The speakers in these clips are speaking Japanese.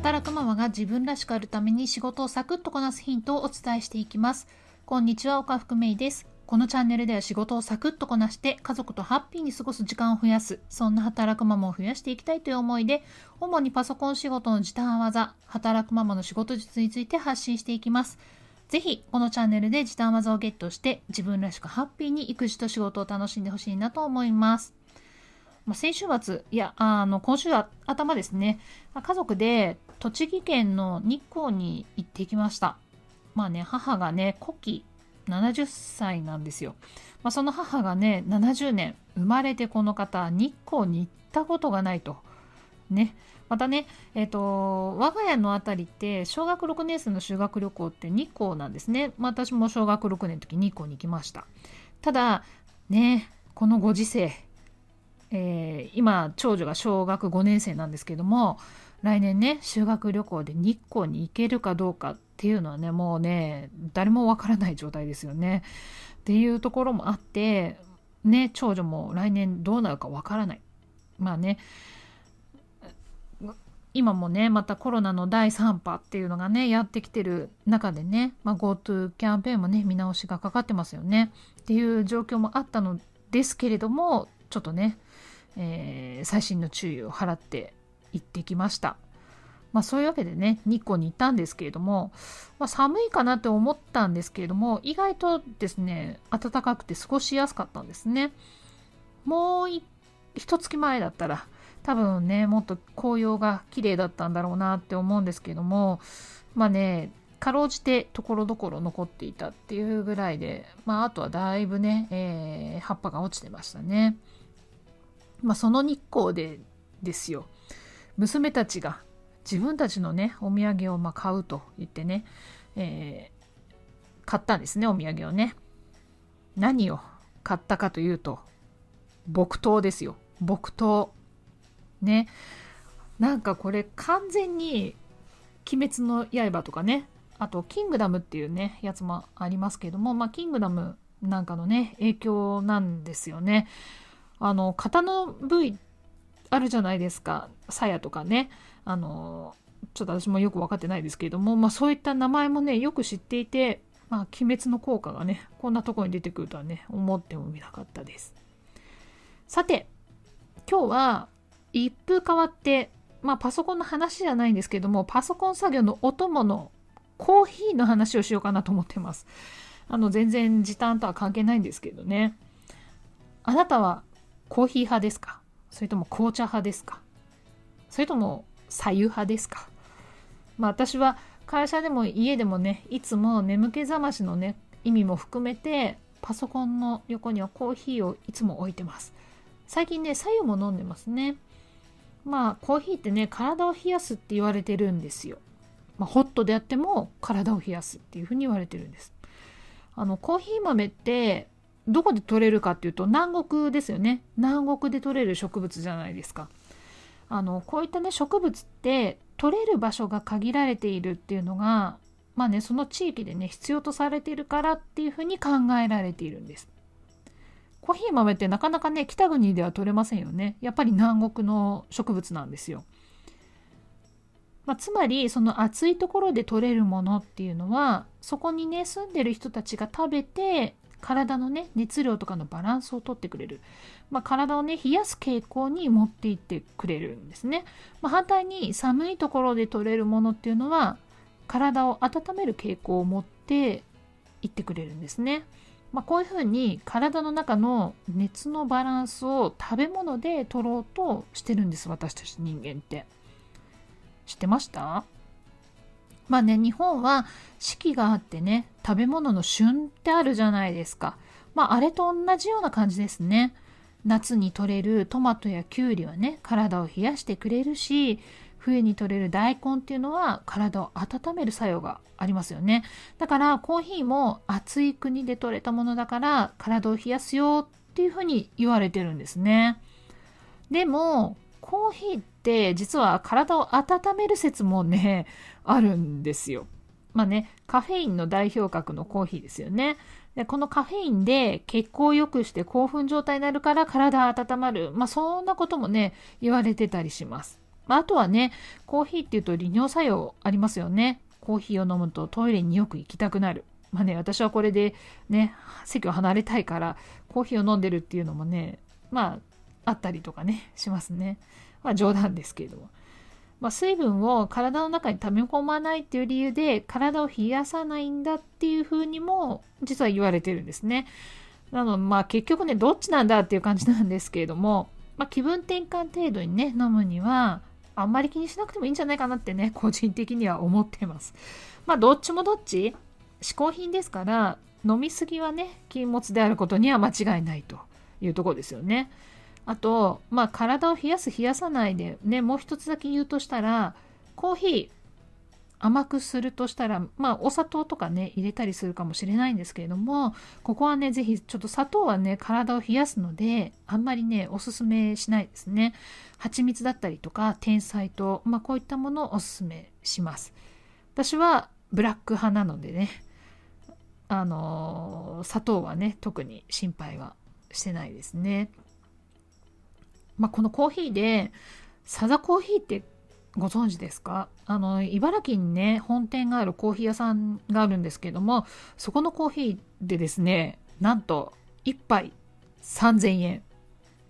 働くママが自分らしくあるために仕事をサクッとこなすヒントをお伝えしていきます。こんにちは、岡福芽衣です。このチャンネルでは仕事をサクッとこなして家族とハッピーに過ごす時間を増やす、そんな働くママを増やしていきたいという思いで、主にパソコン仕事の時短技、働くママの仕事術について発信していきます。ぜひ、このチャンネルで時短技をゲットして、自分らしくハッピーに育児と仕事を楽しんでほしいなと思います。ま、先週末、いや、あの、今週頭ですね、家族で栃木県の日光に行ってきました。まあね、母がね、古希70歳なんですよ。まあ、その母がね、70年、生まれてこの方、日光に行ったことがないと。ね。またね、えっ、ー、と、我が家のあたりって、小学6年生の修学旅行って日光なんですね。まあ、私も小学6年の時日光に行きました。ただ、ね、このご時世、えー、今、長女が小学5年生なんですけども、来年ね、修学旅行で日光に行けるかどうかっていうのはね、もうね、誰もわからない状態ですよね。っていうところもあって、ね、長女も来年どうなるかわからない。まあね、今もね、またコロナの第3波っていうのがね、やってきてる中でね、まあ、GoTo キャンペーンもね、見直しがかかってますよね。っていう状況もあったのですけれども、ちょっとね、えー、細心の注意を払って行ってきました。まあそういうわけでね、日光に行ったんですけれども、まあ、寒いかなって思ったんですけれども、意外とですね、暖かくて過ごしやすかったんですね。もう一月前だったら、多分ね、もっと紅葉が綺麗だったんだろうなって思うんですけれども、まあね、かろうじてところどころ残っていたっていうぐらいで、まああとはだいぶね、えー、葉っぱが落ちてましたね。まあその日光でですよ。娘たちが自分たちのねお土産をま買うと言ってね、えー、買ったんですねお土産をね。何を買ったかというと木刀ですよ。木刀。ね。なんかこれ完全に「鬼滅の刃」とかね。あと「キングダム」っていうねやつもありますけどもまあキングダムなんかのね影響なんですよね。あの刀の部位あるじゃないですか。鞘とかね。あのちょっと私もよく分かってないですけれども、まあ、そういった名前もねよく知っていて、まあ、鬼滅の効果がねこんなところに出てくるとはね思ってもみなかったです。さて今日は一風変わってまあパソコンの話じゃないんですけどもパソコン作業のお供のコーヒーの話をしようかなと思ってます。あの全然時短とは関係ないんですけどね。あなたはコーヒー派ですか？それとも紅茶派ですか？それとも左右派ですか？まあ私は会社でも家でもねいつも眠気覚ましのね意味も含めてパソコンの横にはコーヒーをいつも置いてます。最近ね左右も飲んでますね。まあコーヒーってね体を冷やすって言われてるんですよ、まあ、ホットであっても体を冷やすっていうふうに言われてるんです。あのコーヒー豆ってどこで取れるかっていうと南国ですよね。南国で取れる植物じゃないですか。あのこういったね植物って取れる場所が限られているっていうのがまあねその地域でね必要とされているからっていうふうに考えられているんです。コーヒー豆ってなかなかね北国では取れませんよね。やっぱり南国の植物なんですよ。まあ、つまりその暑いところで取れるものっていうのはそこにね住んでる人たちが食べて体のね熱量とかのバランスをとってくれる、まあ、体をね冷やす傾向に持っていってくれるんですね、まあ、反対に寒いところで取れるものっていうのは体を温める傾向を持っていってくれるんですね、まあ、こういうふうに体の中の熱のバランスを食べ物で取ろうとしてるんです私たち人間って。知ってました？まあね、日本は四季があってね、食べ物の旬ってあるじゃないですか。まあ、あれと同じような感じですね。夏に採れるトマトやキュウリはね、体を冷やしてくれるし、冬に採れる大根っていうのは体を温める作用がありますよね。だからコーヒーも暑い国で採れたものだから体を冷やすよっていうふうに言われてるんですね。でも、コーヒーって実は体を温める説もね、あるんですよ。まあね、カフェインの代表格のコーヒーですよね。でこのカフェインで血行を良くして興奮状態になるから体温まる。まあそんなこともね、言われてたりします。まあ、あとはねコーヒーっていうと利尿作用ありますよねコーヒーを飲むとトイレによく行きたくなるまあね私はこれでね席を離れたいからコーヒーを飲んでるっていうのもねまああったりとかねしますねまあ冗談ですけれどもまあ、水分を体の中に溜め込まないっていう理由で体を冷やさないんだっていうふうにも実は言われてるんですね。なのでまあ結局ねどっちなんだっていう感じなんですけれども、まあ、気分転換程度にね飲むにはあんまり気にしなくてもいいんじゃないかなってね個人的には思ってます。まあどっちもどっち嗜好品ですから飲みすぎはね禁物であることには間違いないというところですよね。あと、まあ、体を冷やす冷やさないでねもう一つだけ言うとしたらコーヒー甘くするとしたらまあお砂糖とかね入れたりするかもしれないんですけれどもここはね是非ちょっと砂糖はね体を冷やすのであんまりねおすすめしないですね。蜂蜜だったりとか天才糖まあこういったものをおすすめします。私はブラック派なのでねあの砂糖はね特に心配はしてないですね。まあ、このコーヒーで、サザコーヒーってご存知ですか？あの、茨城にね、本店があるコーヒー屋さんがあるんですけども、そこのコーヒーでですね、なんと、1杯3000円。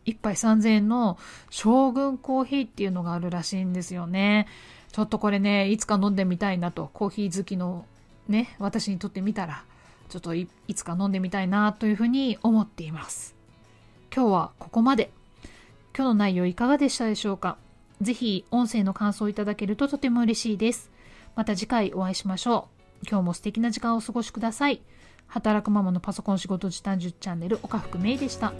1杯3000円の将軍コーヒーっていうのがあるらしいんですよね。ちょっとこれね、いつか飲んでみたいなと、コーヒー好きのね、私にとってみたら、ちょっといつか飲んでみたいなというふうに思っています。今日はここまで。今日の内容いかがでしたでしょうか？ぜひ音声の感想をいただけるととても嬉しいです。また次回お会いしましょう。今日も素敵な時間をお過ごしください。働くママのパソコン仕事時短10チャンネル岡福芽衣でした。